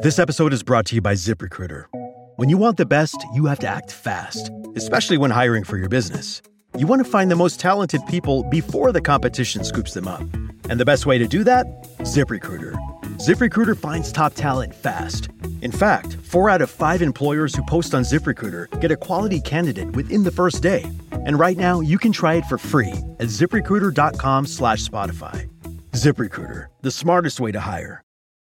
This episode is brought to you by ZipRecruiter. When you want the best, you have to act fast, especially when hiring for your business. You want to find the most talented people before the competition scoops them up. And the best way to do that? ZipRecruiter. ZipRecruiter finds top talent fast. In fact, four out of five employers who post on ZipRecruiter get a quality candidate within the first day. And right now, you can try it for free at ziprecruiter.com slash Spotify. ZipRecruiter, the smartest way to hire.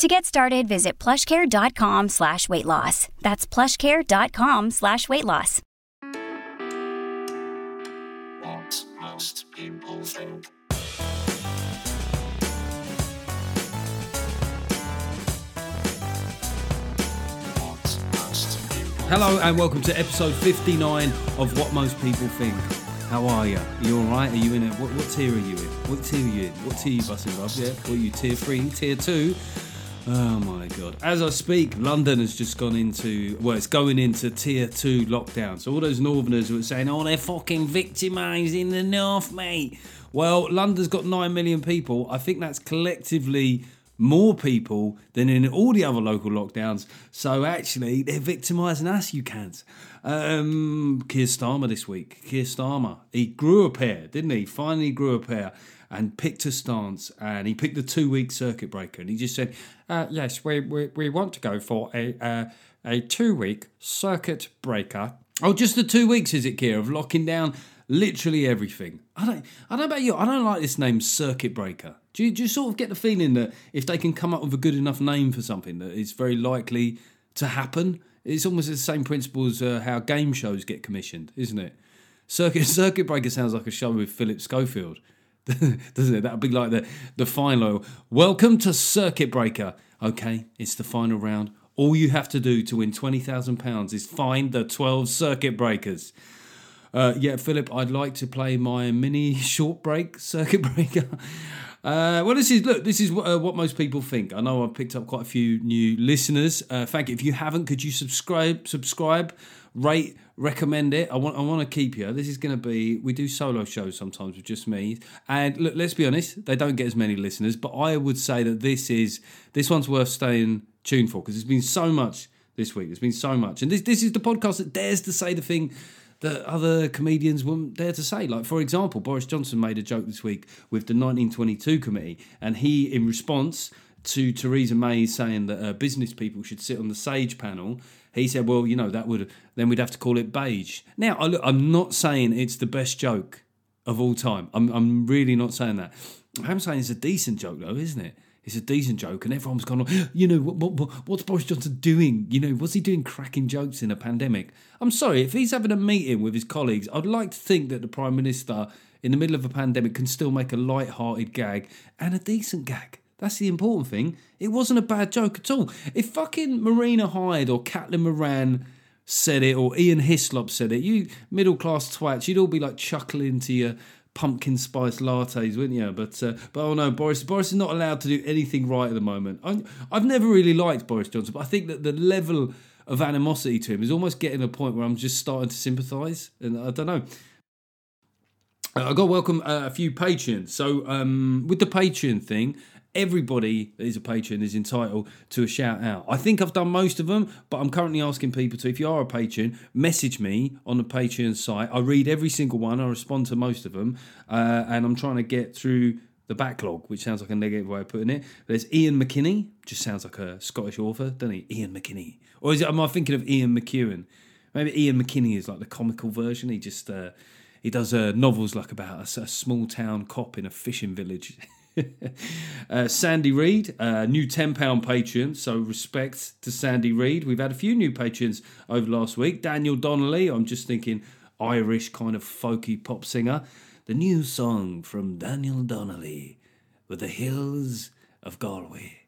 To get started, visit plushcare.com slash weight loss. That's plushcare.com slash weight loss. What most people think. What most Hello and welcome to episode 59 of What Most People Think. How are you? Are you alright? Are you in it? What, what tier are you in? What tier are you in? What tier are you busting up? Yeah? What are you, tier 3, tier 2? Oh my god. As I speak, London has just gone into, well, it's going into tier 2 lockdown. So all those northerners who are saying, oh, they're fucking victimising the north, mate. Well, London's got 9 million people. I think that's collectively more people than in all the other local lockdowns. So actually, they're victimising us, you cans. Um, Keir Starmer this week. Keir Starmer. He grew a pair, didn't he? Finally grew a pair and picked a stance and he picked the two week circuit breaker and he just said, uh, yes, we, we, we want to go for a, uh, a two week circuit breaker. Oh, just the two weeks, is it, Keir, of locking down literally everything. I don't, I don't know about you. I don't like this name, circuit breaker. Do you, do you sort of get the feeling that if they can come up with a good enough name for something, that it's very likely to happen? It's almost the same principle as uh, how game shows get commissioned, isn't it? Circuit Circuit Breaker sounds like a show with Philip Schofield, doesn't it? That'd be like the the final. Welcome to Circuit Breaker. Okay, it's the final round. All you have to do to win twenty thousand pounds is find the twelve circuit breakers. Uh, yeah, Philip, I'd like to play my mini short break circuit breaker. Uh, well, this is look. This is what, uh, what most people think. I know I've picked up quite a few new listeners. Uh, thank you. If you haven't, could you subscribe? Subscribe, rate, recommend it. I want. I want to keep you. This is going to be. We do solo shows sometimes with just me. And look, let's be honest. They don't get as many listeners, but I would say that this is this one's worth staying tuned for because there's been so much this week. There's been so much, and this this is the podcast that dares to say the thing that other comedians wouldn't dare to say. Like, for example, Boris Johnson made a joke this week with the 1922 committee, and he, in response to Theresa May saying that uh, business people should sit on the Sage panel, he said, "Well, you know, that would then we'd have to call it beige." Now, I look, I'm not saying it's the best joke of all time. I'm, I'm really not saying that. I'm saying it's a decent joke, though, isn't it? It's a decent joke, and everyone's gone, you know, what, what, what, what's Boris Johnson doing? You know, what's he doing cracking jokes in a pandemic? I'm sorry, if he's having a meeting with his colleagues, I'd like to think that the Prime Minister, in the middle of a pandemic, can still make a light-hearted gag and a decent gag. That's the important thing. It wasn't a bad joke at all. If fucking Marina Hyde or Caitlin Moran said it, or Ian Hislop said it, you middle class twats, you'd all be like chuckling to your pumpkin spice lattes, wouldn't you? But uh, but oh no, Boris Boris is not allowed to do anything right at the moment. I, I've never really liked Boris Johnson, but I think that the level of animosity to him is almost getting to a point where I'm just starting to sympathise, and I don't know. Uh, I got welcome uh, a few patrons. So um, with the Patreon thing, everybody that is a patron is entitled to a shout out. I think I've done most of them, but I'm currently asking people to, if you are a patron, message me on the Patreon site. I read every single one, I respond to most of them, uh, and I'm trying to get through the backlog, which sounds like a negative way of putting it. There's Ian McKinney, just sounds like a Scottish author, doesn't he? Ian McKinney. Or is it, am I thinking of Ian McEwan? Maybe Ian McKinney is like the comical version. He just uh, he does uh, novels like about a, a small town cop in a fishing village. uh, Sandy Reed, uh, new £10 patron, so respect to Sandy Reed. We've had a few new patrons over last week. Daniel Donnelly, I'm just thinking Irish kind of folky pop singer. The new song from Daniel Donnelly with the hills of Galway.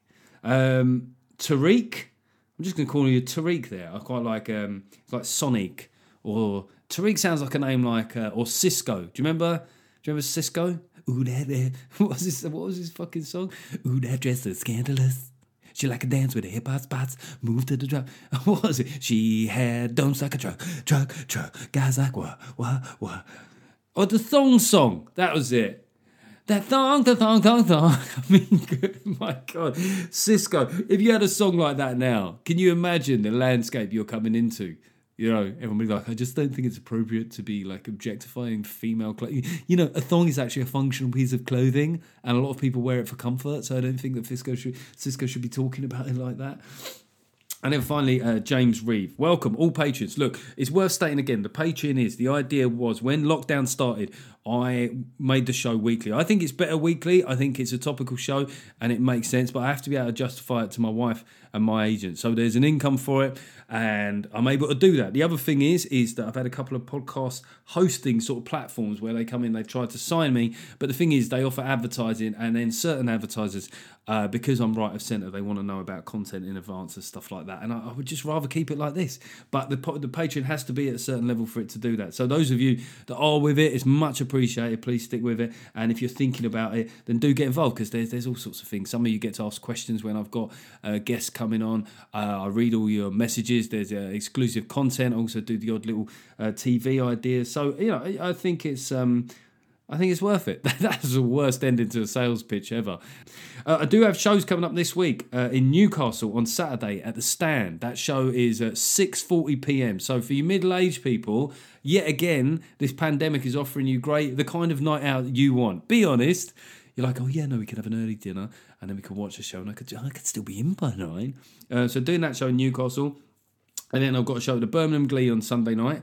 Um, Tariq, I'm just going to call you Tariq there. I quite like um, it's like Sonic or Tariq sounds like a name like uh, or Sisqo. Do you remember? Do you remember Sisqo? Ooh, that, that what was this? What was his fucking song? Ooh, that dress is scandalous. She like a dance with the hip hop spots. Move to the drop. What was it? She had dumps like a truck, truck, truck. Guys like what, what, what? Oh, the thong song. That was it. That thong, the thong, thong, thong. I mean, good, my God. Sisqo, if you had a song like that now, can you imagine the landscape you're coming into? You know, everyone be like, I just don't think it's appropriate to be like objectifying female clothing. You know, a thong is actually a functional piece of clothing, and a lot of people wear it for comfort. So I don't think that Sisqo should Sisqo should be talking about it like that. And then finally, uh, James Reeve. Welcome, all patrons. Look, it's worth stating again the Patreon is the idea was when lockdown started, I made the show weekly. I think it's better weekly. I think it's a topical show and it makes sense, but I have to be able to justify it to my wife and my agent. So there's an income for it and I'm able to do that. The other thing is, is that I've had a couple of podcast hosting sort of platforms where they come in, they've tried to sign me, but the thing is, they offer advertising, and then certain advertisers, uh, because I'm right of centre, they want to know about content in advance and stuff like that. And I, I would just rather keep it like this. But the the Patreon has to be at a certain level for it to do that. So those of you that are with it, it's much appreciated. Please stick with it. And if you're thinking about it, then do get involved because there's there's all sorts of things. Some of you get to ask questions when I've got uh, guests coming on. Uh, I read all your messages. There's uh, exclusive content. I also do the odd little uh, TV idea. So you know, I, I think it's. Um, I think it's worth it. That's the worst ending to a sales pitch ever. Uh, I do have shows coming up this week uh, in Newcastle on Saturday at the Stand. That show is at 6:40 p.m. So for you middle-aged people, yet again, this pandemic is offering you great the kind of night out you want. Be honest. You're like, oh yeah, no, we could have an early dinner and then we could watch a show, and I could, I could still be in by nine. Uh, so doing that show in Newcastle, and then I've got a show the Birmingham Glee on Sunday night,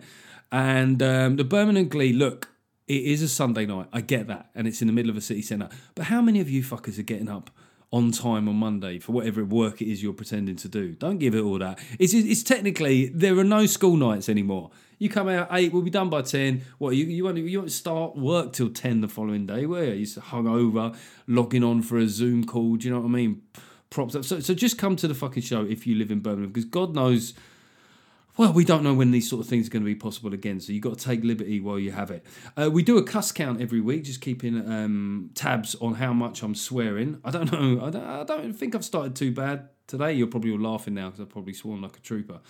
and um, the Birmingham Glee. Look, it is a Sunday night. I get that, and it's in the middle of a city centre. But how many of you fuckers are getting up on time on Monday for whatever work it is you're pretending to do? Don't give it all that. It's, it's technically there are no school nights anymore. You come out eight, we'll be done by ten. What you you won't you won't start work till ten the following day, where you? You're hung over, logging on for a Zoom call. Do you know what I mean? Props up. So so just come to the fucking show if you live in Birmingham because God knows well, we don't know when these sort of things are going to be possible again, so you've got to take liberty while you have it. Uh, we do a cuss count every week, just keeping um, tabs on how much I'm swearing. I don't know, I don't, I don't think I've started too bad today. You're probably all laughing now because I've probably sworn like a trooper.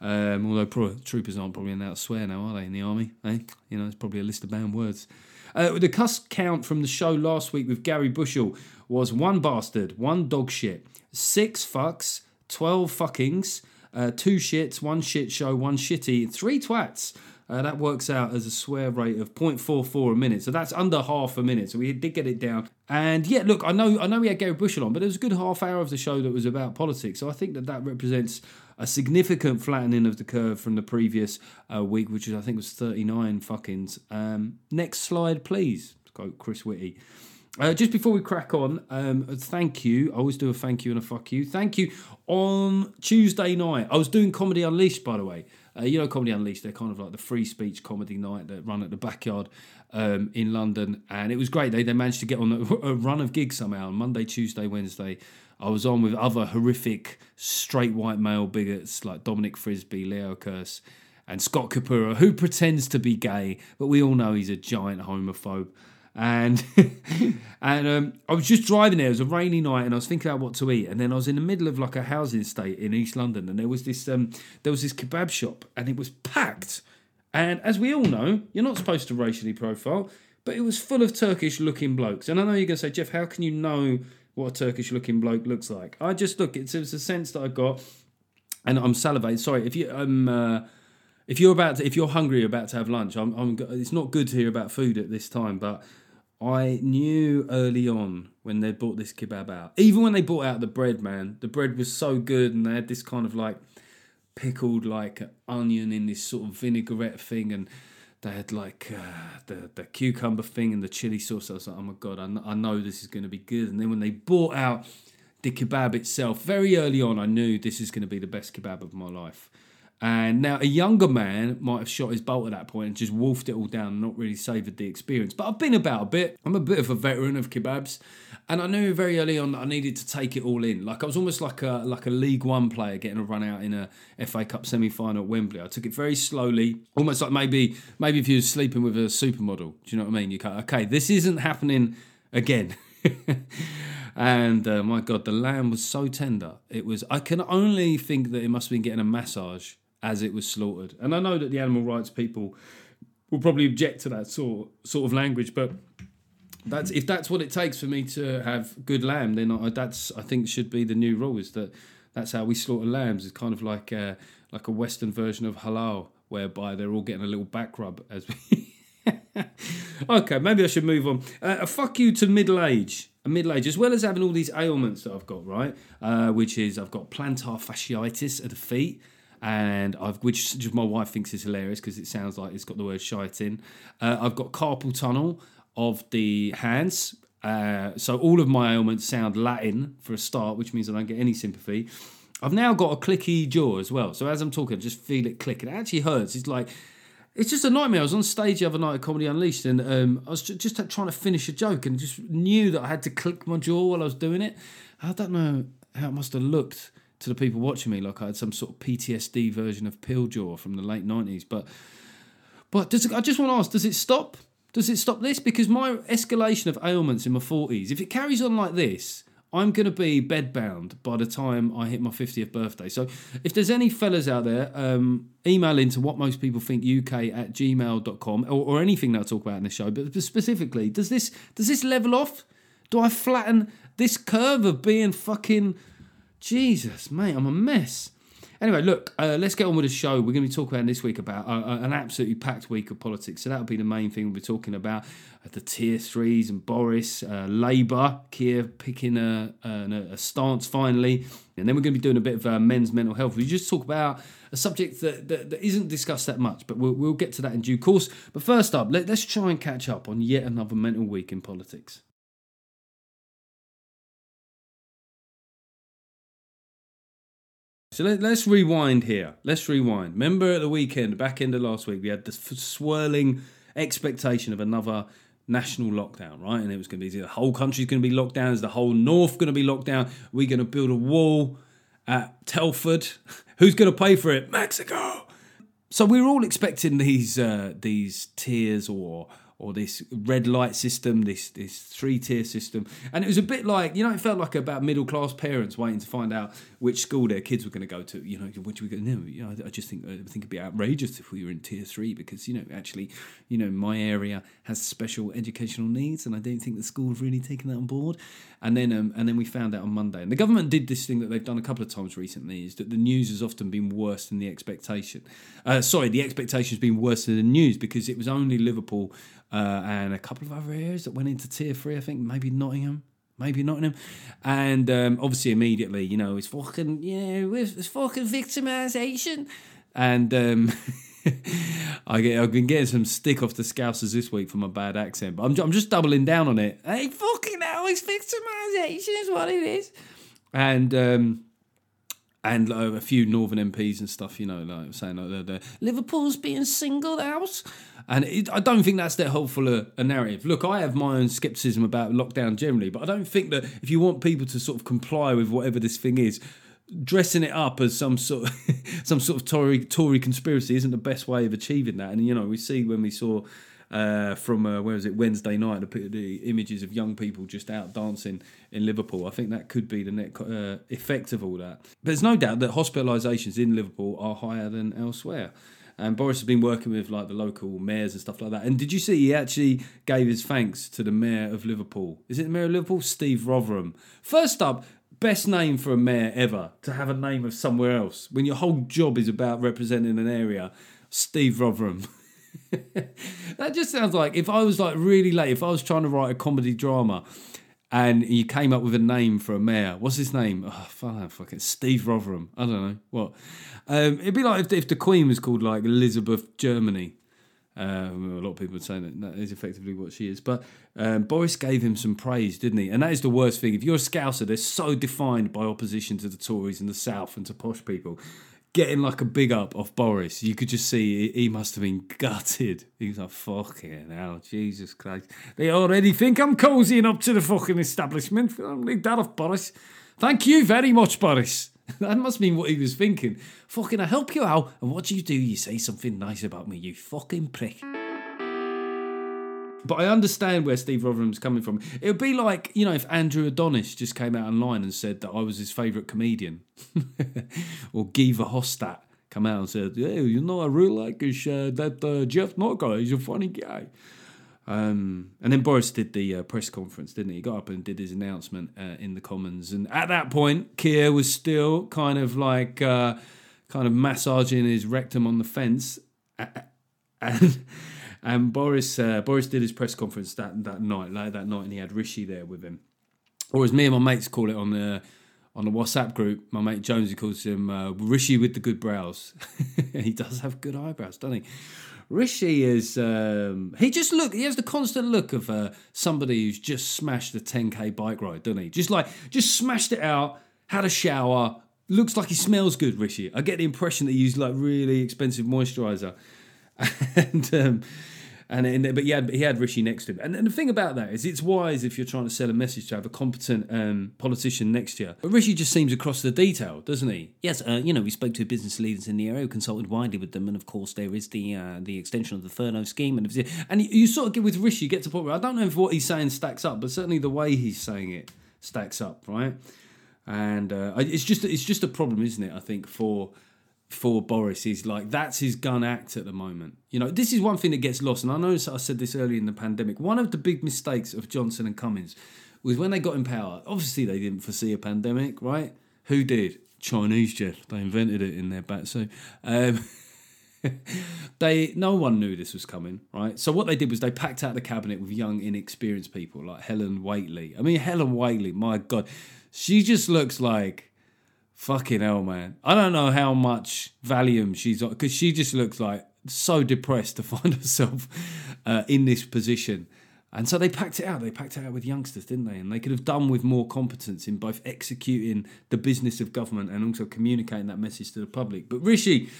Um, although pro- troopers aren't probably allowed to swear now, are they, in the army? Eh? You know, it's probably a list of banned words. Uh, the cuss count from the show last week with Gary Bushell was one bastard, one dog shit, six fucks, 12 fuckings, uh, two shits, one shit show, one shitty, three twats. Uh, that works out as a swear rate of 0.44 a minute, so that's under half a minute. So we did get it down. And yeah, look, I know, I know we had Gary Bushell on, but there was a good half hour of the show that was about politics. So I think that that represents a significant flattening of the curve from the previous uh, week, which is I think was 39 fuckings. Um, next slide, please. Quote Chris Whitty. Uh, just before we crack on, um, thank you. I always do a thank you and a fuck you. Thank you. On Tuesday night, I was doing Comedy Unleashed, by the way. Uh, you know, Comedy Unleashed, they're kind of like the free speech comedy night that run at the backyard um, in London. And it was great. They, they managed to get on a, a run of gigs somehow on Monday, Tuesday, Wednesday. I was on with other horrific straight white male bigots like Dominic Frisby, Leo Kearse, and Scott Capurro, who pretends to be gay, but we all know he's a giant homophobe and and um, I was just driving there. It was a rainy night, and I was thinking about what to eat. And then I was in the middle of like a housing estate in East London, and there was this um, there was this kebab shop, and it was packed. And as we all know, you're not supposed to racially profile, but it was full of Turkish-looking blokes. And I know you're to say, Geoff, how can you know what a Turkish-looking bloke looks like? I just look. It's, it's a sense that I got, and I'm salivating. Sorry if you um. Uh, if you're about to, if you're hungry, about to have lunch. I'm, I'm. It's not good to hear about food at this time, but I knew early on when they brought this kebab out, even when they brought out the bread, man, the bread was so good and they had this kind of like pickled like onion in this sort of vinaigrette thing and they had like uh, the, the cucumber thing and the chili sauce. I was like, oh my God, I, kn- I know this is going to be good. And then when they brought out the kebab itself, very early on, I knew this is going to be the best kebab of my life. And now a younger man might have shot his bolt at that point and just wolfed it all down and not really savoured the experience. But I've been about a bit. I'm a bit of a veteran of kebabs. And I knew very early on that I needed to take it all in. Like I was almost like a like a League One player getting a run out in a FA Cup semi final at Wembley. I took it very slowly, almost like maybe maybe if you were sleeping with a supermodel. Do you know what I mean? You go, okay, this isn't happening again. and uh, my God, the lamb was so tender. It was. I can only think that it must have been getting a massage as it was slaughtered. And I know that the animal rights people will probably object to that sort sort of language, but that's if that's what it takes for me to have good lamb, then I, that's I think should be the new rule is that that's how we slaughter lambs. It's kind of like a, like a Western version of halal, whereby they're all getting a little back rub as we. okay, maybe I should move on. Uh, fuck you to middle age, middle age, as well as having all these ailments that I've got, right? Uh, which is I've got plantar fasciitis at the feet, and I've which my wife thinks is hilarious because it sounds like it's got the word shite in. Uh, I've got carpal tunnel of the hands. Uh, so all of my ailments sound Latin for a start, which means I don't get any sympathy. I've now got a clicky jaw as well. So as I'm talking, I just feel it click. And it actually hurts. It's like it's just a nightmare. I was on stage the other night at Comedy Unleashed, and um, I was ju- just trying to finish a joke, and just knew that I had to click my jaw while I was doing it. I don't know how it must have looked to the people watching me, like I had some sort of PTSD version of Pill Jaw from the late nineties. But but does I just want to ask, does it stop? Does it stop this? Because my escalation of ailments in my forties, if it carries on like this, I'm going to be bedbound by the time I hit my 50th birthday. So if there's any fellas out there, um, email into what most people think UK at gmail.com or, or anything that I talk about in this show. But specifically, does this does this level off? Do I flatten this curve of being fucking Jesus, mate? I'm a mess. Anyway, look, uh, let's get on with the show. We're going to be talking about this week about uh, an absolutely packed week of politics. So that'll be the main thing we'll be talking about. Uh, the tier threes and Boris, uh, Labour, Keir picking a, a, a, stance finally. And then we're going to be doing a bit of uh, men's mental health. We just talk about a subject that, that, that isn't discussed that much, but we'll, we'll get to that in due course. But first up, let, let's try and catch up on yet another mental week in politics. So let, us rewind here. Let's rewind. Remember at the weekend, back end of last week, we had this swirling expectation of another national lockdown, right? And it was going to be the whole country's going to be locked down. Is the whole north going to be locked down? We're going to build a wall at Telford. Who's going to pay for it? Mexico. So we we're all expecting these uh, these tiers or or this red light system, this this three tier system, and it was a bit like you know it felt like about middle class parents waiting to find out which school their kids were going to go to. You know, which we go. No, you know, I just think I think it'd be outrageous if we were in tier three because you know actually, you know, my area has special educational needs, and I don't think the school have really taken that on board. And then um, and then we found out on Monday, and the government did this thing that they've done a couple of times recently, is that the news has often been worse than the expectation. Uh, sorry, the expectation has been worse than the news because it was only Liverpool uh, and a couple of other areas that went into tier three. I think maybe Nottingham, maybe Nottingham, and um, obviously immediately, you know, it's fucking yeah, it's fucking victimisation, and. Um, I get, I've been getting some stick off the Scousers this week for my bad accent, but I'm, I'm just doubling down on it. Hey, fucking hell, it's victimisation is what it is. And um, and uh, a few northern MPs and stuff, you know, like saying like the, Liverpool's being singled out, and it, I don't think that's that helpful a, a, narrative. Look, I have my own scepticism about lockdown generally, but I don't think that if you want people to sort of comply with whatever this thing is, dressing it up as some sort of some sort of Tory Tory conspiracy isn't the best way of achieving that. And you know, we see when we saw uh, from uh, where was it Wednesday night the, the, images of young people just out dancing in Liverpool. I think that could be the net uh, effect of all that. But there's no doubt that hospitalisations in Liverpool are higher than elsewhere. And Boris has been working with like the local mayors and stuff like that. And did you see he actually gave his thanks to the mayor of Liverpool? Is it the mayor of Liverpool? Steve Rotheram. First up, best name for a mayor ever to have a name of somewhere else when your whole job is about representing an area. Steve Rotheram. that just sounds like if I was like really late, if I was trying to write a comedy drama and you came up with a name for a mayor, what's his name? Oh, fucking Steve Rotheram. I don't know what. Um, it'd be like if, if the Queen was called like Elizabeth Germany. Um, a lot of people would say that that is effectively what she is. But um, Boris gave him some praise, didn't he? And that is the worst thing. If you're a Scouser, they're so defined by opposition to the Tories in the South and to posh people getting like a big up off Boris. You could just see he, must have been gutted. He was like, fucking hell, Jesus Christ. They already think I'm cozying up to the fucking establishment. I don't need that off Boris. Thank you very much, Boris. That must mean what he was thinking. Fucking, I help you out, and what do you do? You say something nice about me, you fucking prick. But I understand where Steve Rotheram's coming from. It would be like, you know, if Andrew Adonis just came out online and said that I was his favourite comedian. or Guy Verhofstadt come out and said, yeah, you know, I really like is, uh, that uh, Geoff Norcott. He's a funny guy. Um, and then Boris did the uh, press conference, didn't he? He got up and did his announcement uh, in the Commons. And at that point, Keir was still kind of like, uh, kind of massaging his rectum on the fence. And and Boris uh, Boris did his press conference that that night, like that night, and he had Rishi there with him. Or as me and my mates call it on the on the WhatsApp group, my mate Jonesy calls him uh, Rishi with the good brows. he does have good eyebrows, doesn't he? Rishi is um, he just look he has the constant look of uh, somebody who's just smashed a 10k bike ride, doesn't he? Just like just smashed it out, had a shower, looks like he smells good. Rishi, I get the impression that he used like really expensive moisturizer, and um, and but he had he had Rishi next to him. And, and the thing about that is, it's wise if you're trying to sell a message to have a competent um, politician next to you. But Rishi just seems across the detail, doesn't he? Yes, uh, you know, we spoke to business leaders in the area, consulted widely with them, and of course there is the uh, the extension of the furlough scheme, and and you, you sort of get with Rishi, you get to point where I don't know if what he's saying stacks up, but certainly the way he's saying it stacks up, right? And uh, it's just it's just a problem, isn't it? I think for for Boris is like that's his gun act at the moment. You know, this is one thing that gets lost, and I know I said this early in the pandemic. One of the big mistakes of Johnson and Cummings was when they got in power. Obviously, they didn't foresee a pandemic, right? Who did? Chinese, Geoff. They invented it in their back. So, um, they no one knew this was coming, right? So what they did was they packed out the cabinet with young, inexperienced people like Helen Whately. I mean, Helen Whately, my God, she just looks like Fucking hell, man. I don't know how much Valium she's on because she just looks like so depressed to find herself uh, in this position. And so they packed it out. They packed it out with youngsters, didn't they? And they could have done with more competence in both executing the business of government and also communicating that message to the public. But Rishi,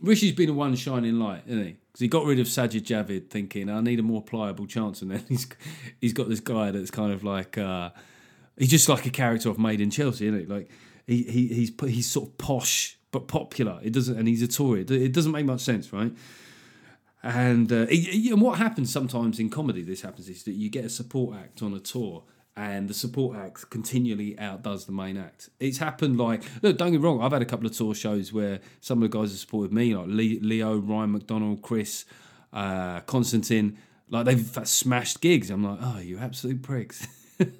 Rishi's been a one shining light, isn't he? Because he got rid of Sajid Javid, thinking I need a more pliable chance, and then he's he's got this guy that's kind of like uh, he's just like a character of Made in Chelsea, isn't it? Like he, he he's he's sort of posh but popular. It doesn't, and he's a Tory. It doesn't make much sense, right? And uh, and what happens sometimes in comedy, this happens is that you get a support act on a tour, and the support act continually outdoes the main act. It's happened like look, don't get wrong. I've had a couple of tour shows where some of the guys have supported me, like Leo, Ryan McDonald, Chris, uh, Constantine. Like they've smashed gigs. I'm like, oh, you absolute pricks.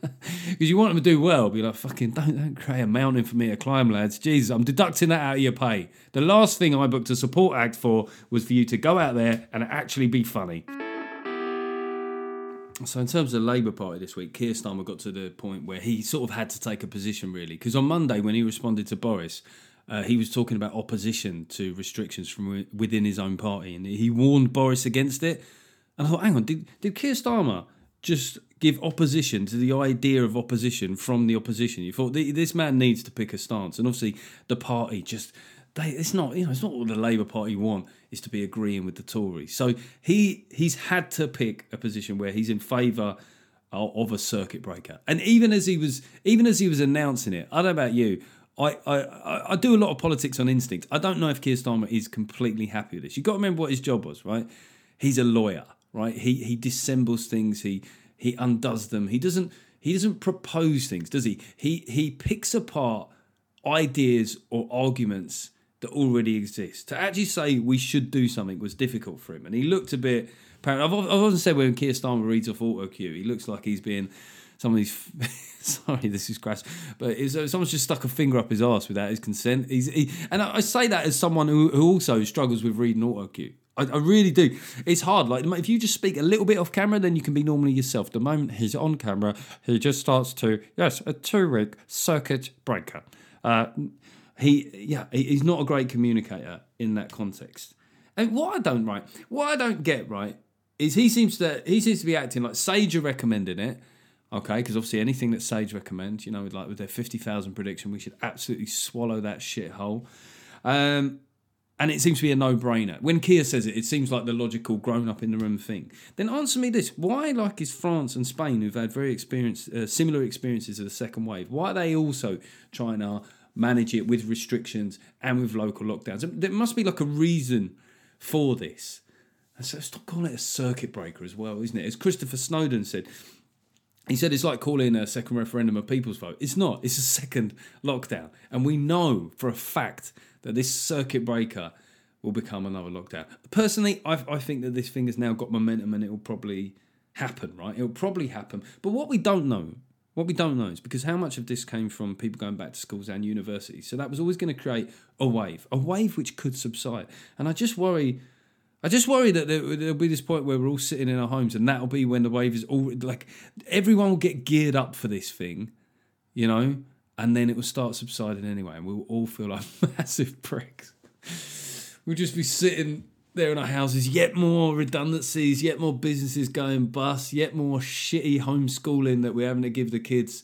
Because you want them to do well, be like, fucking don't, don't create a mountain for me to climb, lads. Jesus, I'm deducting that out of your pay. The last thing I booked a support act for was for you to go out there and actually be funny. So in terms of the Labour Party this week, Keir Starmer got to the point where he sort of had to take a position really. Because on Monday when he responded to Boris, uh, he was talking about opposition to restrictions from within his own party, and he warned Boris against it. And I thought, hang on, did did Keir Starmer just give opposition to the idea of opposition from the opposition. You thought this man needs to pick a stance, and obviously the party just they, it's not you know it's not what the Labour Party want is to be agreeing with the Tories. So he he's had to pick a position where he's in favour of a circuit breaker. And even as he was even as he was announcing it, I don't know about you. I, I, I do a lot of politics on instinct. I don't know if Keir Starmer is completely happy with this. You've got to remember what his job was, right? He's a lawyer right? He he dissembles things. He he undoes them. He doesn't he doesn't propose things, does he? He he picks apart ideas or arguments that already exist. To actually say we should do something was difficult for him, and he looked a bit. I've, I've often said when Keir Starmer reads off auto cue, he looks like he's being somebody's. sorry, this is crass, but uh, someone's just stuck a finger up his ass without his consent. He's, he, and I, I say that as someone who, who also struggles with reading auto cue. I, I, really do. It's hard. Like if you just speak a little bit off camera, then you can be normally yourself. The moment he's on camera, he just starts to yes, a two rig circuit breaker. Uh, he yeah, he's not a great communicator in that context. And what I don't right, what I don't get right is he seems to he seems to be acting like Sage are recommending it. Okay, because obviously anything that Sage recommends, you know, like with their fifty thousand prediction, we should absolutely swallow that shithole. Um, and it seems to be a no-brainer. When Keir says it, it seems like the logical grown-up-in-the-room thing. Then answer me this: Why, like, is France and Spain, who've had very experience, uh, similar experiences of the second wave, why are they also trying to manage it with restrictions and with local lockdowns? There must be like a reason for this. And so stop calling it a circuit breaker as well, isn't it? As Christopher Snowdon said, he said it's like calling a second referendum a people's vote. It's not. It's a second lockdown. And we know for a fact that this circuit breaker will become another lockdown. Personally, I, I think that this thing has now got momentum and it will probably happen, right? It will probably happen. But what we don't know, what we don't know is because how much of this came from people going back to schools and universities. So that was always going to create a wave, a wave which could subside. And I just worry. I just worry that there, will be this point where we're all sitting in our homes, and that'll be when the wave is all like everyone will get geared up for this thing, you know, and then it will start subsiding anyway, and we'll all feel like massive pricks. We'll just be sitting there in our houses, yet more redundancies, yet more businesses going bust, yet more shitty homeschooling that we're having to give the kids,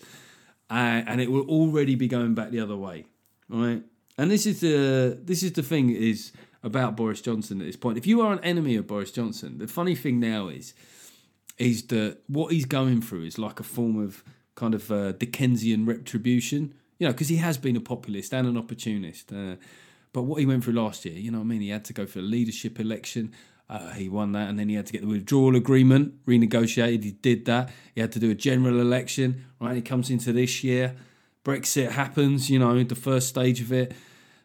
uh, and it will already be going back the other way, right? And this is the this is the thing is about Boris Johnson at this point. If you are an enemy of Boris Johnson, the funny thing now is is that what he's going through is like a form of kind of uh, Dickensian retribution, you know, because he has been a populist and an opportunist. Uh, but what he went through last year, you know I mean? He had to go for a leadership election. Uh, he won that, and then he had to get the withdrawal agreement renegotiated. He did that. He had to do a general election. Right, he comes into this year. Brexit happens. You know, the first stage of it.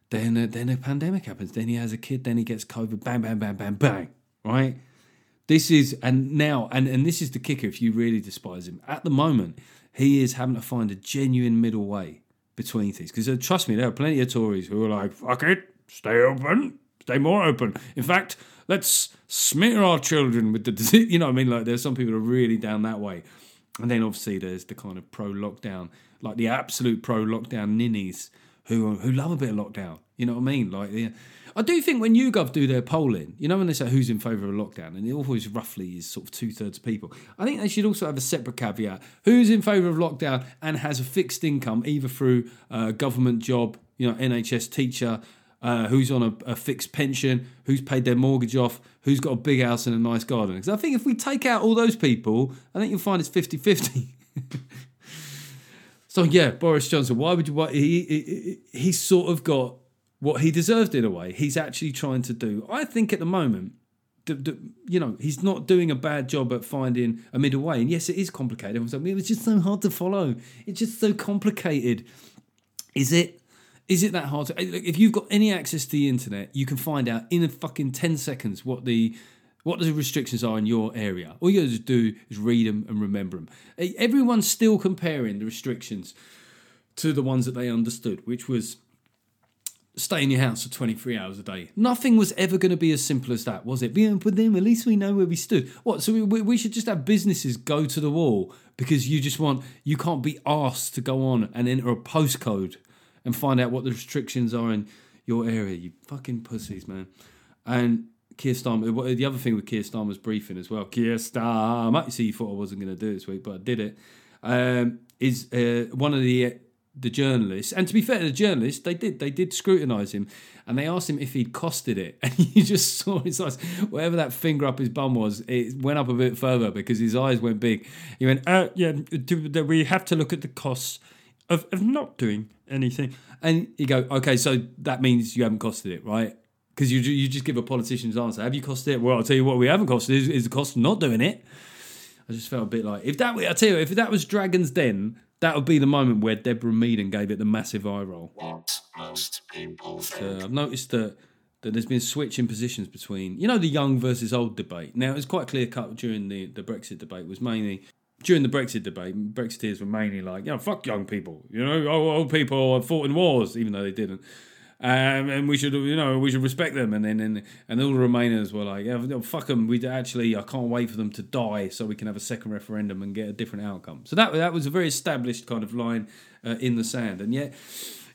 Then, uh, then a pandemic happens. Then he has a kid. Then he gets COVID. Bang, bang, bang, bang, bang. Right. This is and now and and this is the kicker. If you really despise him, at the moment he is having to find a genuine middle way between things. Because uh, trust me, there are plenty of Tories who are like, "Fuck it, stay open, stay more open." In fact, let's smear our children with the disease. You know what I mean? Like there's some people who are really down that way, and then obviously there's the kind of pro lockdown, like the absolute pro lockdown ninnies who who love a bit of lockdown. You know what I mean? Like the I do think when YouGov do their polling, you know, when they say who's in favour of lockdown, and it always roughly is sort of two thirds of people. I think they should also have a separate caveat: who's in favour of lockdown and has a fixed income, either through a government job, you know, NHS teacher, uh, who's on a, a, fixed pension, who's paid their mortgage off, who's got a big house and a nice garden. Because I think if we take out all those people, I think you'll find it's 50 50. so, yeah, Boris Johnson, why would you? Why, he, he, he's sort of got what he deserved in a way. He's actually trying to do. I think at the moment, you know, he's not doing a bad job at finding a middle way. And yes, it is complicated. I mean, it was just so hard to follow. It's just so complicated. Is it? Is it that hard? To, if you've got any access to the internet, you can find out in a fucking ten seconds what the what the restrictions are in your area. All you got to do is read them and remember them. Everyone's still comparing the restrictions to the ones that they understood, which was stay in your house for 23 hours a day. Nothing was ever going to be as simple as that, was it? But then at least we know where we stood. What? So we, we should just have businesses go to the wall because you just want, you can't be asked to go on and enter a postcode and find out what the restrictions are in your area. You fucking pussies, man. And Keir Starmer, the other thing with Keir Starmer's briefing as well, Keir Starmer, see, you thought I wasn't going to do this week, but I did it. Um, is uh, one of the the journalists, and to be fair to the journalists, they did they did scrutinise him, and they asked him if he'd costed it, and you just saw his eyes, whatever that finger up his bum was, it went up a bit further because his eyes went big. He went, uh, yeah, do, we have to look at the costs of, of not doing anything, and you go, okay, so that means you haven't costed it, right? Because you you just give a politician's answer. Have you costed it? Well, I'll tell you what, we haven't costed is, is the cost of not doing it. I just felt a bit like if that I tell you if that was Dragon's Den that would be the moment where Deborah Meaden gave it the massive eye roll. What most people think. I've noticed that that there's been a switch in positions between you know the young versus old debate. Now it's quite clear cut during the the Brexit debate was mainly during the Brexit debate. Brexiteers were mainly like you know fuck young people, you know old people fought in wars even though they didn't. Um, and we should, you know, we should respect them. And then, and, and all the Remainers were like, yeah, fuck them. We actually, I can't wait for them to die so we can have a second referendum and get a different outcome. So that that was a very established kind of line uh, in the sand. And yet,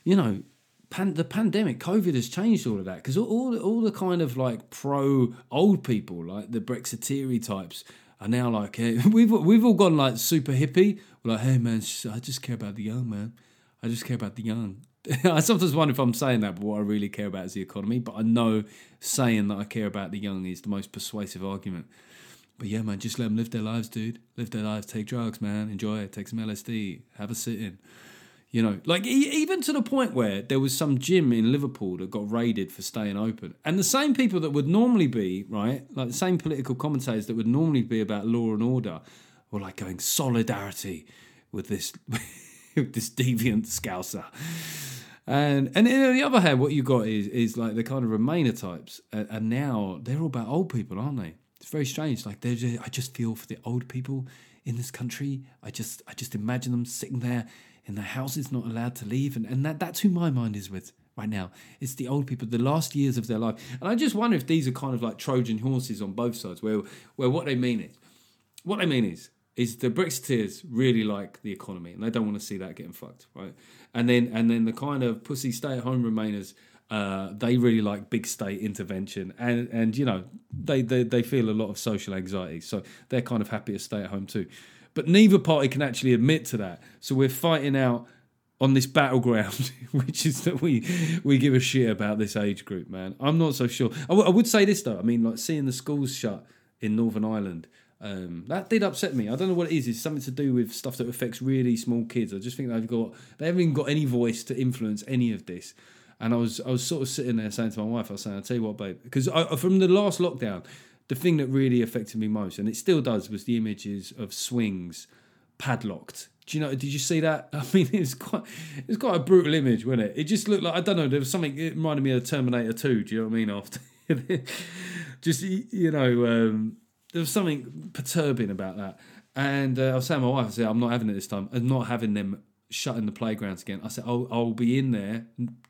you know, pan, the pandemic, COVID has changed all of that because all, all all the kind of like pro old people, like the Brexiteer types, are now like, hey, we've we've all gone like super hippie. We're like, hey man, I just care about the young man. I just care about the young I sometimes wonder if I'm saying that, but what I really care about is the economy. But I know saying that I care about the young is the most persuasive argument. But yeah, man, just let them live their lives, dude. Live their lives. Take drugs, man. Enjoy it. Take some LSD. Have a sit in. You know, like even to the point where there was some gym in Liverpool that got raided for staying open. And the same people that would normally be, right, like the same political commentators that would normally be about law and order were like going solidarity with this with this deviant scouser. And and on the other hand, what you got is is like the kind of Remainer types, and, and now they're all about old people, aren't they? It's very strange. Like they I just feel for the old people in this country. I just I just imagine them sitting there in their houses, not allowed to leave, and and that that's who my mind is with right now. It's the old people, the last years of their life, and I just wonder if these are kind of like Trojan horses on both sides, where where what they mean is, what they mean is is the Brexiteers really like the economy and they don't want to see that getting fucked, right? And then and then the kind of pussy stay at home remainers, uh, they really like big state intervention and and you know they, they they feel a lot of social anxiety, so they're kind of happy to stay at home too. But neither party can actually admit to that, so we're fighting out on this battleground, which is that we we give a shit about this age group, man. I'm not so sure. I, w- I would say this though. I mean, like seeing the schools shut in Northern Ireland um, that did upset me. I don't know what it is. It's something to do with stuff that affects really small kids. I just think they've got they haven't even got any voice to influence any of this. And I was I was sort of sitting there saying to my wife, I was saying, "I'll tell you what, babe," because from the last lockdown, the thing that really affected me most, and it still does, was the images of swings padlocked. Do you know? Did you see that? I mean, it's quite it's quite a brutal image, wasn't it? It just looked like I don't know. There was something. It reminded me of Terminator Two. Do you know what I mean? After just you know. Um, there was something perturbing about that. And uh, I was saying to my wife, I said, I'm not having it this time. I'm not having them shutting the playgrounds again. I said, I'll, I'll be in there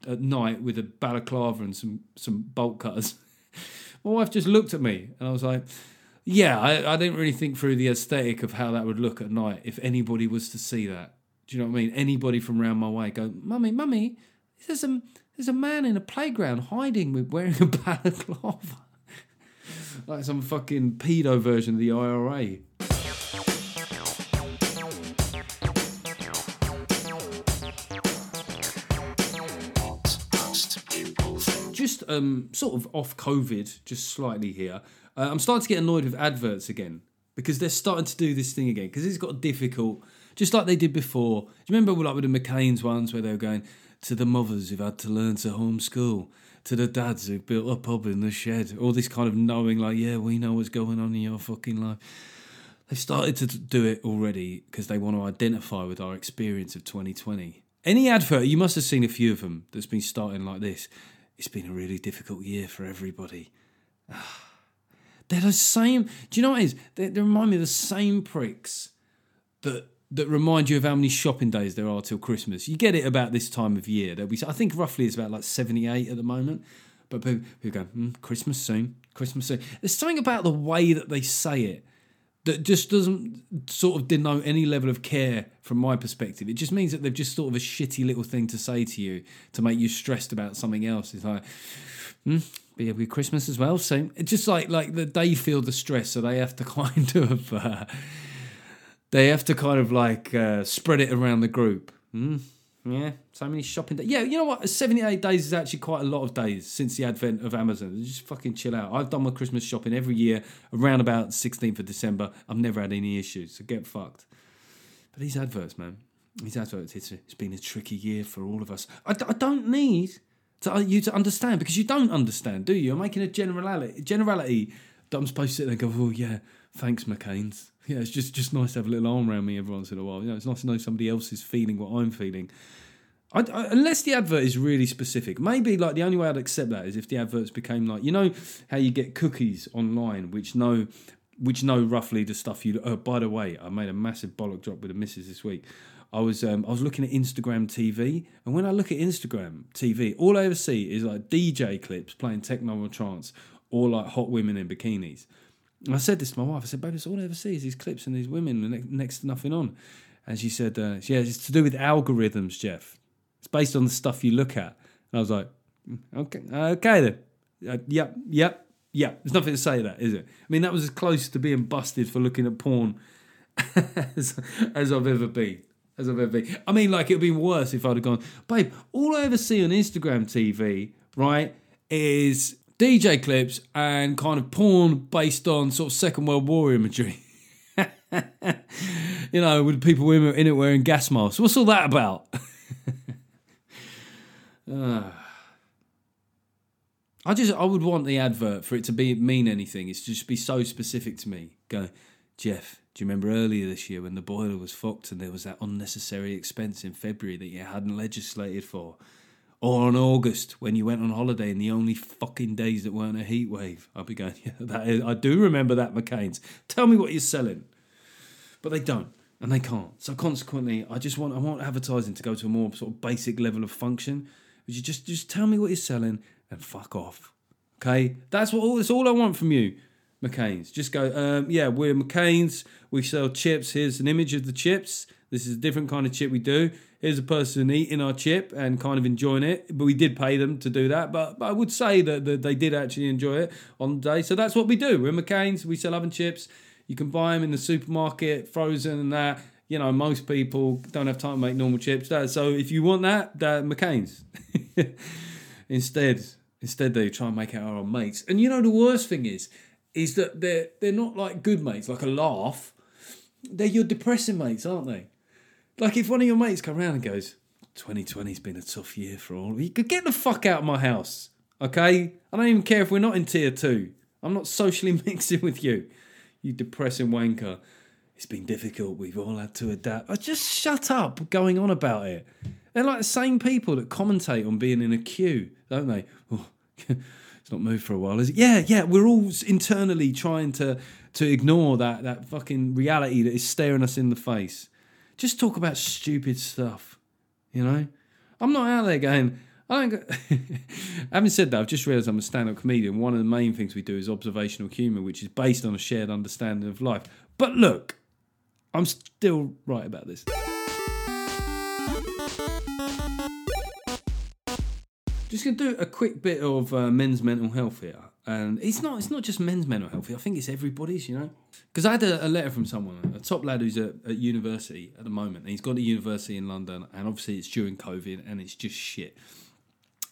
at night with a balaclava and some, some bolt cutters. my wife just looked at me and I was like, yeah, I, I didn't really think through the aesthetic of how that would look at night if anybody was to see that. Do you know what I mean? Anybody from around my way go, Mummy, Mummy, there's a, there's a man in a playground hiding with wearing a balaclava like some fucking pedo version of the IRA. Just um, sort of off COVID, just slightly here. Uh, I'm starting to get annoyed with adverts again because they're starting to do this thing again because it's got difficult, just like they did before. Do you remember like with the McCain's ones where they were going to the mothers who've had to learn to homeschool? To the dads who built a pub in the shed. All this kind of knowing, like, yeah, we know what's going on in your fucking life. They've started to do it already because they want to identify with our experience of 2020. Any advert, you must have seen a few of them that's been starting like this. It's been a really difficult year for everybody. They're the same. Do you know what it is? They, they remind me of the same pricks that that remind you of how many shopping days there are till Christmas. You get it about this time of year. There'll be, I think, roughly it's about like seventy-eight at the moment. But people, go, mm, Christmas soon, Christmas soon. There's something about the way that they say it that just doesn't sort of denote any level of care from my perspective. It just means that they've just sort of a shitty little thing to say to you to make you stressed about something else. It's like, hmm, be a Christmas as well. So it's just like like that they feel the stress, so they have to kind of. Uh, they have to kind of like uh, spread it around the group. Mm, yeah, so many shopping days. Yeah, you know what? 78 days is actually quite a lot of days since the advent of Amazon. Just fucking chill out. I've done my Christmas shopping every year around about 16th of December. I've never had any issues, so get fucked. But these adverts, man, these adverts, it's, it's been a tricky year for all of us. I, I don't need to, uh, you to understand because you don't understand, do you? I'm making a generality, generality that I'm supposed to sit there and go, oh, yeah, thanks, McCain's yeah, it's just just nice to have a little arm around me every once in a while. You know, it's nice to know somebody else is feeling what I'm feeling. I, I, unless the advert is really specific, maybe like the only way I'd accept that is if the adverts became like you know how you get cookies online which know which know roughly the stuff you. Oh, by the way, I made a massive bollock drop with the missus this week. I was um, I was looking at Instagram TV, and when I look at Instagram TV, all I ever see is like DJ clips playing techno or trance, or like hot women in bikinis. I said this to my wife. I said, "Baby, it's all I ever see is these clips and these women next to nothing on." And she said, uh, "Yeah, it's to do with algorithms, Geoff. It's based on the stuff you look at." And I was like, mm, "Okay, okay then. Uh, yep, yep, yep. There's nothing to say to that, is it? I mean, that was as close to being busted for looking at porn as, as I've ever been. as I've ever been. I mean, like, it would be worse if I'd have gone, babe, all I ever see on Instagram TV, right, is DJ clips and kind of porn based on sort of Second World War imagery. you know, with people in it wearing gas masks. What's all that about? uh, I just, I would want the advert for it to be mean anything. It's just be so specific to me. Go, Geoff, do you remember earlier this year when the boiler was fucked and there was that unnecessary expense in February that you hadn't legislated for? Or on August when you went on holiday and the only fucking days that weren't a heat wave? I'll be going, yeah, that is, I do remember that, McCain's. Tell me what you're selling. But they don't and they can't. So consequently, I just want I want advertising to go to a more sort of basic level of function. Would you just just tell me what you're selling and fuck off? Okay, that's what all that's all I want from you. McCain's. Just go, um, yeah, we're McCain's. We sell chips. Here's an image of the chips. This is a different kind of chip we do. Here's a person eating our chip and kind of enjoying it. But we did pay them to do that. But, but I would say that, that they did actually enjoy it on the day. So that's what we do. We're McCain's. We sell oven chips. You can buy them in the supermarket, frozen and that. You know, most people don't have time to make normal chips. So if you want that, that McCain's. instead, instead they try and make it our own mates. And you know the worst thing is, is that they're they're not like good mates, like a laugh. They're your depressing mates, aren't they? Like if one of your mates come around and goes, 2020's been a tough year for all of you. Get the fuck out of my house. Okay? I don't even care if we're not in tier two. I'm not socially mixing with you. You depressing wanker. It's been difficult. We've all had to adapt. I just shut up going on about it. They're like the same people that commentate on being in a queue, don't they? Oh, it's not moved for a while, is it? Yeah, yeah. We're all internally trying to to ignore that that fucking reality that is staring us in the face. Just talk about stupid stuff, you know. I'm not out there going. I don't. Having said that, I've just realised I'm a stand-up comedian. One of the main things we do is observational humour, which is based on a shared understanding of life. But look, I'm still right about this. Just gonna do a quick bit of uh, men's mental health here, and it's not it's not just men's mental health. I think it's everybody's, you know. Because I had a, a, letter from someone, a top lad who's at, at university at the moment, and he's gone to university in London, and obviously it's during COVID, and it's just shit.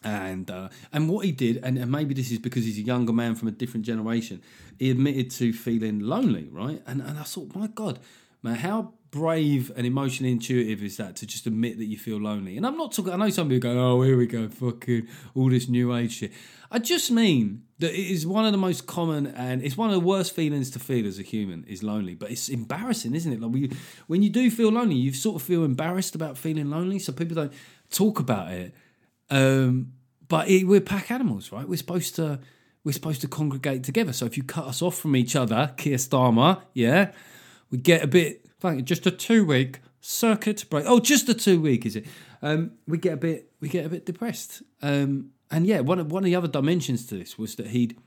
And uh, and what he did, and, and maybe this is because he's a younger man from a different generation, he admitted to feeling lonely, right? And and I thought, my God, man, how brave and emotionally intuitive is that to just admit that you feel lonely? And I'm not talking. I know some people go, "Oh, here we go, fucking all this new age shit." I just mean that is one of the most common and it's one of the worst feelings to feel as a human is lonely. But it's embarrassing, isn't it? Like when you do feel lonely, you sort of feel embarrassed about feeling lonely, so people don't talk about it. Um, but it, we're pack animals, right? We're supposed to we're supposed to congregate together. So if you cut us off from each other, Keir Starmer, yeah, we get a bit just a two week circuit break. Oh, just a two week is it? Um, we get a bit we get a bit depressed. Um, and yeah, one of one of the other dimensions to this was that he'd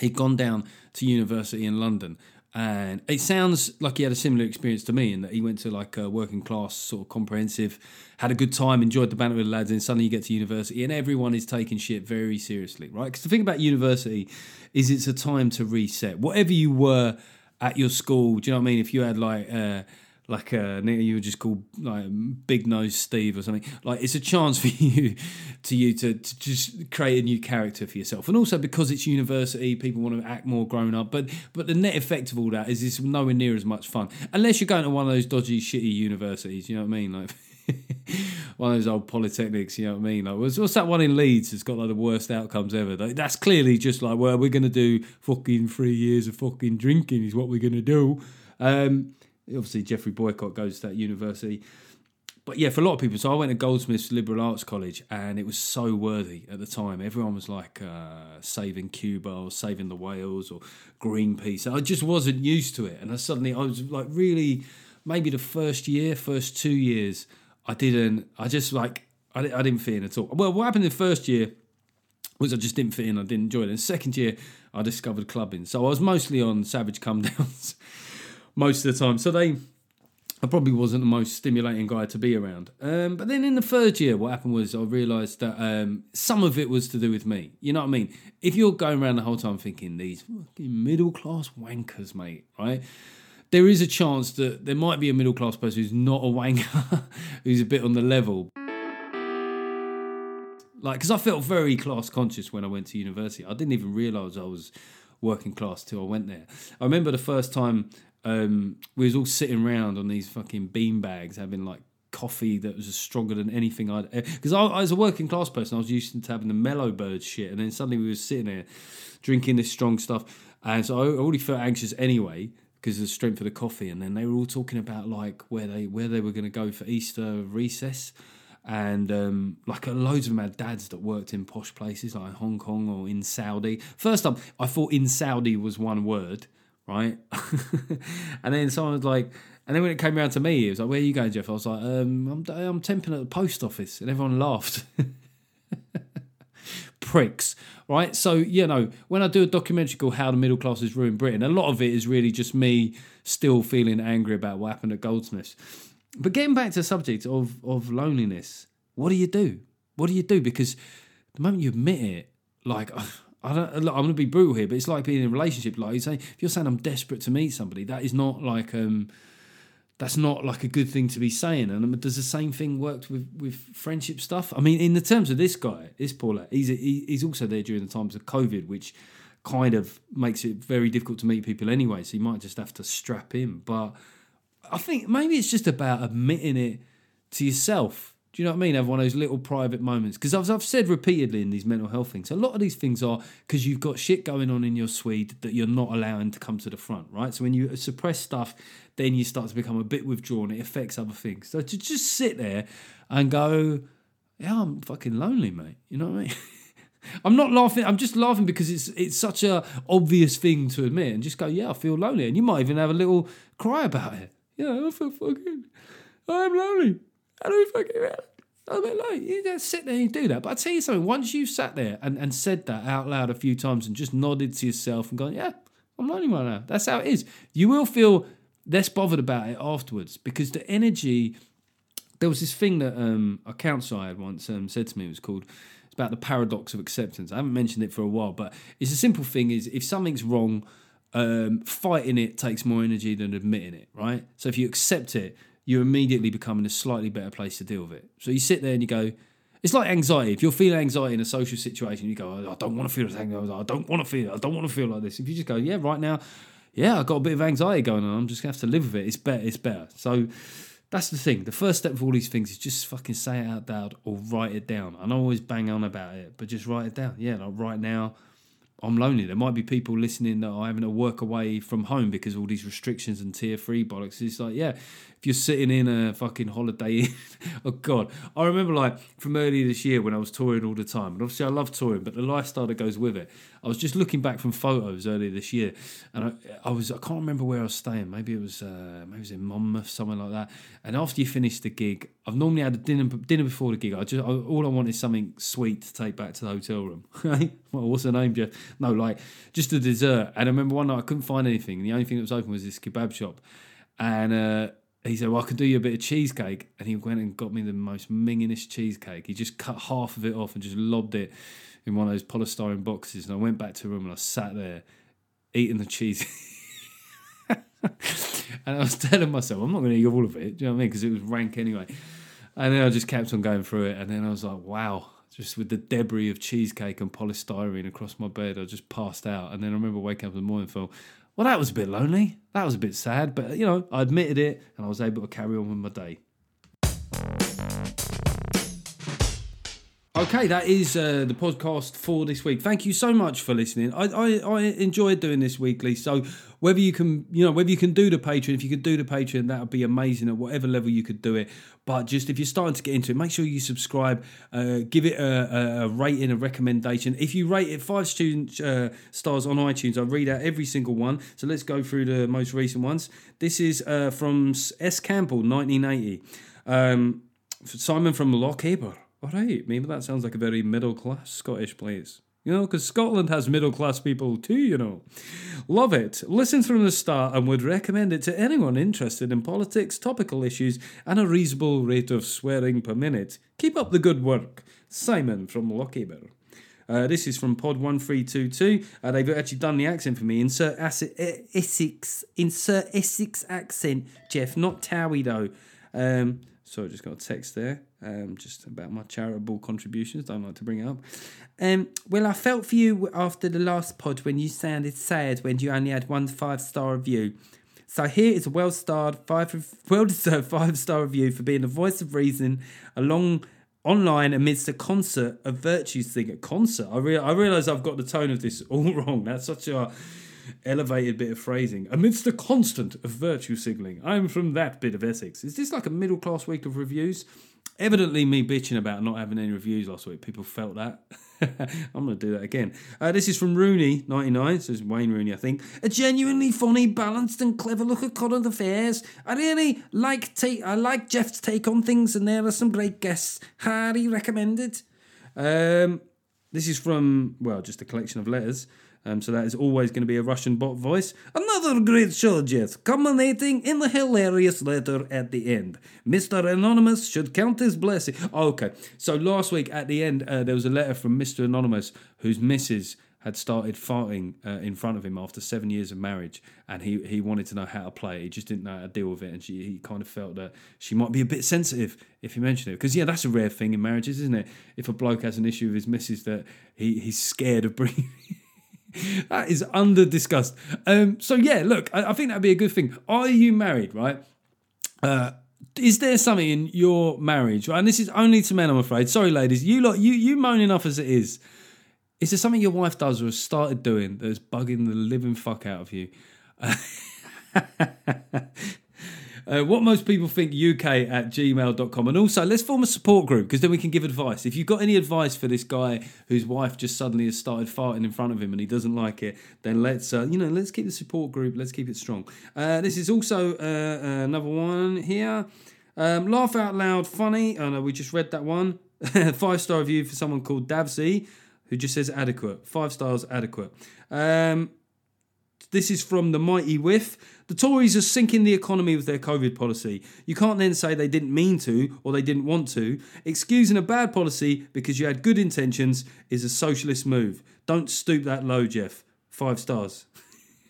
he'd gone down to university in London and it sounds like he had a similar experience to me in that he went to like a working class sort of comprehensive, had a good time, enjoyed the banter with the lads, and suddenly you get to university and everyone is taking shit very seriously, right? Because the thing about university is it's a time to reset. Whatever you were at your school, do you know what I mean? If you had like uh, like a you would just call like big nose Steve or something. Like it's a chance for you to you to, to just create a new character for yourself, and also because it's university, people want to act more grown up. But but the net effect of all that is it's nowhere near as much fun unless you're going to one of those dodgy, shitty universities. You know what I mean? Like. one of those old polytechnics, you know what I mean? Like, what's, what's that one in Leeds that's got like the worst outcomes ever? Like, that's clearly just like, well, we're going to do fucking three years of fucking drinking is what we're going to do. Um, obviously Geoffrey Boycott goes to that university. But yeah, for a lot of people, so I went to Goldsmiths Liberal Arts College, and it was so worthy at the time. Everyone was like uh, saving Cuba or saving the whales or Greenpeace. I just wasn't used to it, and I suddenly I was like really, maybe the first year, first two years, I didn't. I just like I, I didn't fit in at all. Well, what happened in the first year was I just didn't fit in. I didn't enjoy it. Second year, I discovered clubbing, so I was mostly on Savage Come Downs most of the time. So they, I probably wasn't the most stimulating guy to be around. Um, but then in the third year, what happened was I realised that um, some of it was to do with me. You know what I mean? If you're going around the whole time thinking these fucking middle class wankers, mate, right? there is a chance that there might be a middle class person who's not a wanker, who's a bit on the level. Like, because I felt very class conscious when I went to university. I didn't even realise I was working class till I went there. I remember the first time um, we was all sitting around on these fucking bean bags having like coffee that was stronger than anything I'd because I, I, was a working class person I was used to having the mellow bird shit and then suddenly we were sitting there drinking this strong stuff and so I already felt anxious anyway because of the strength of the coffee and then they were all talking about like where they where they were going to go for Easter recess and um, like loads of them had dads that worked in posh places like Hong Kong or in Saudi. First time I thought in Saudi was one word, right? and then someone was like, and then when it came around to me, it was like, "Where are you going, Geoff?" I was like, um, "I'm I'm temping at the post office," and everyone laughed. Pricks, right? So you know, when I do a documentary called "How the Middle Class Has Ruined Britain," a lot of it is really just me still feeling angry about what happened at Goldsmiths but getting back to the subject of of loneliness, what do you do? What do you do? Because the moment you admit it, like I don't, I'm going to be brutal here, but it's like being in a relationship. Like you say, if you're saying I'm desperate to meet somebody, that is not like um, that's not like a good thing to be saying. And does the same thing work with with friendship stuff? I mean, in the terms of this guy, this Paula, he's a, he, he's also there during the times of COVID, which kind of makes it very difficult to meet people anyway. So you might just have to strap in, but I think maybe it's just about admitting it to yourself. Do you know what I mean? Have one of those little private moments. Because as I've said repeatedly in these mental health things, a lot of these things are because you've got shit going on in your Swede that you're not allowing to come to the front, right? So when you suppress stuff, then you start to become a bit withdrawn. It affects other things. So to just sit there and go, yeah, I'm fucking lonely, mate. You know what I mean? I'm not laughing. I'm just laughing because it's it's such a obvious thing to admit, and just go, yeah, I feel lonely, and you might even have a little cry about it. Yeah, I feel fucking. I'm lonely. I don't fucking. I mean, like, you just sit there and do that. But I tell you something, once you've sat there and, and said that out loud a few times and just nodded to yourself and gone, yeah, I'm lonely right now. That's how it is. You will feel less bothered about it afterwards because the energy. There was this thing that um, a counsellor I had once um, said to me. It was called. It's about the paradox of acceptance. I haven't mentioned it for a while, but it's a simple thing. Is if something's wrong um, fighting it takes more energy than admitting it, right? So if you accept it, you immediately become in a slightly better place to deal with it. So you sit there and you go, it's like anxiety. If you're feeling anxiety in a social situation, you go, I don't want to feel anxiety. I don't want to feel it. I don't want to feel like this. If you just go, yeah, right now, yeah, I've got a bit of anxiety going on. I'm just going to have to live with it. It's better. It's better. So that's the thing. The first step of all these things is just fucking say it out loud or write it down. I always bang on about it, but just write it down. Yeah, like right now, I'm lonely. There might be people listening that are having to work away from home because all these restrictions and tier three bollocks. It's like, yeah, if you're sitting in a fucking holiday, inn, oh god, I remember like from earlier this year when I was touring all the time, and obviously I love touring, but the lifestyle that goes with it. I was just looking back from photos earlier this year, and I, I was I can't remember where I was staying. Maybe it was uh, maybe it was in Monmouth, somewhere like that. And after you finish the gig, I've normally had a dinner dinner before the gig. I just I, all I want is something sweet to take back to the hotel room. well, what's the name, Geoff? No, like just a dessert. And I remember one night I couldn't find anything. The only thing that was open was this kebab shop, and. Uh, he said, Well, I can do you a bit of cheesecake. And he went and got me the most mingingest cheesecake. He just cut half of it off and just lobbed it in one of those polystyrene boxes. And I went back to the room and I sat there eating the cheese. and I was telling myself, I'm not going to eat all of it. Do you know what I mean? Because it was rank anyway. And then I just kept on going through it. And then I was like, wow, just with the debris of cheesecake and polystyrene across my bed, I just passed out. And then I remember waking up in the morning and thought, well, that was a bit lonely. That was a bit sad, but you know, I admitted it and I was able to carry on with my day. Okay, that is uh, the podcast for this week. Thank you so much for listening. I, I, I enjoyed doing this weekly. So whether you can, you know, whether you can do the Patreon, if you could do the Patreon, that would be amazing at whatever level you could do it. But just if you're starting to get into it, make sure you subscribe, uh, give it a, a, rating, a recommendation. If you rate it five student uh, stars on iTunes, I read out every single one. So let's go through the most recent ones. This is uh, from S Campbell, 1980. Um, Simon from Lochaber all right, maybe that sounds like a very middle class Scottish place. You know, because Scotland has middle class people too, you know. Love it. Listen from the start and would recommend it to anyone interested in politics, topical issues, and a reasonable rate of swearing per minute. Keep up the good work. Simon from Lochaber. Uh, this is from Pod One Three Two Two. Uh, they've actually done the accent for me. Insert acid, Essex. Insert Essex accent, Geoff. Not Towie though. Um, sorry, just got a text there. Um, just about my charitable contributions. Don't like to bring it up. Um, well, I felt for you after the last pod when you sounded sad when you only had one five star review. So here is a well starred five well deserved five star review for being the voice of reason along online amidst a concert of virtue singer concert. I rea- I realise I've got the tone of this all wrong. That's such a elevated bit of phrasing. Amidst a constant of virtue signaling. I'm from that bit of Essex. Is this like a middle class week of reviews? Evidently, me bitching about not having any reviews last week. People felt that. I'm going to do that again. Uh, this is from Rooney, 99. So it's Wayne Rooney, I think. A genuinely funny, balanced, and clever look at current affairs. I really like take. I like Geoff's take on things, and there are some great guests. Highly recommended. Um, this is from well, just a collection of letters. Um, so that is always going to be a Russian bot voice. Another great show, Geoff, culminating in the hilarious letter at the end. Mr. Anonymous should count his blessing. Oh, okay, so last week at the end, uh, there was a letter from Mr. Anonymous whose missus had started farting uh, in front of him after seven years of marriage, and he, he wanted to know how to play. He just didn't know how to deal with it, and she, he kind of felt that she might be a bit sensitive if he mentioned it. Because yeah, that's a rare thing in marriages, isn't it? If a bloke has an issue with his missus that he, he's scared of bringing. that is under discussed. Um, so yeah, look, I, I think that'd be a good thing. Are you married, right? Uh, is there something in your marriage, right? And this is only to men, I'm afraid. Sorry, ladies, you lot, you you moan enough as it is. Is there something your wife does or has started doing that's bugging the living fuck out of you? Uh, what most people think UK at gmail.com. And also, let's form a support group because then we can give advice. If you've got any advice for this guy whose wife just suddenly has started farting in front of him and he doesn't like it, then let's, uh, you know, let's keep the support group. Let's keep it strong. Uh, this is also uh, another one here. Um, laugh out loud, funny. Oh no, we just read that one. Five star review for someone called Davsy, who just says adequate. Five stars, adequate. Um, this is from the mighty whiff. The Tories are sinking the economy with their COVID policy. You can't then say they didn't mean to or they didn't want to. Excusing a bad policy because you had good intentions is a socialist move. Don't stoop that low, Geoff. Five stars.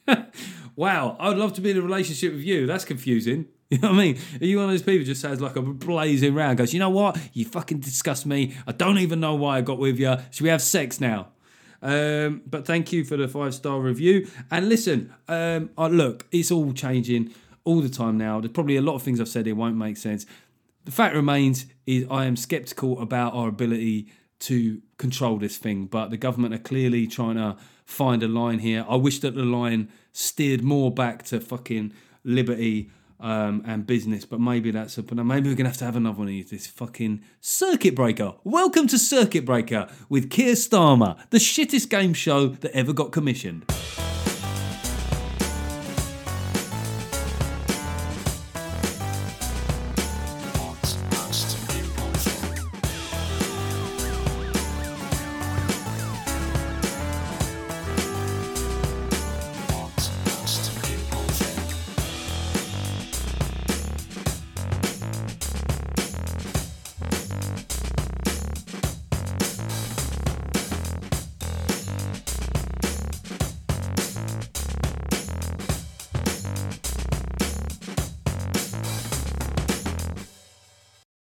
wow, I'd love to be in a relationship with you. That's confusing. You know what I mean? Are you one of those people just sounds like a blazing round? Goes, you know what? You fucking disgust me. I don't even know why I got with you. Should we have sex now? Um, but thank you for the five star review. And listen, um, look, it's all changing all the time now. There's probably a lot of things I've said here won't make sense. The fact remains is I am skeptical about our ability to control this thing, but the government are clearly trying to find a line here. I wish that the line steered more back to fucking liberty um, and business, but maybe that's a. Maybe we're gonna have to have another one of these. This fucking circuit breaker. Welcome to Circuit Breaker with Keir Starmer, the shittest game show that ever got commissioned.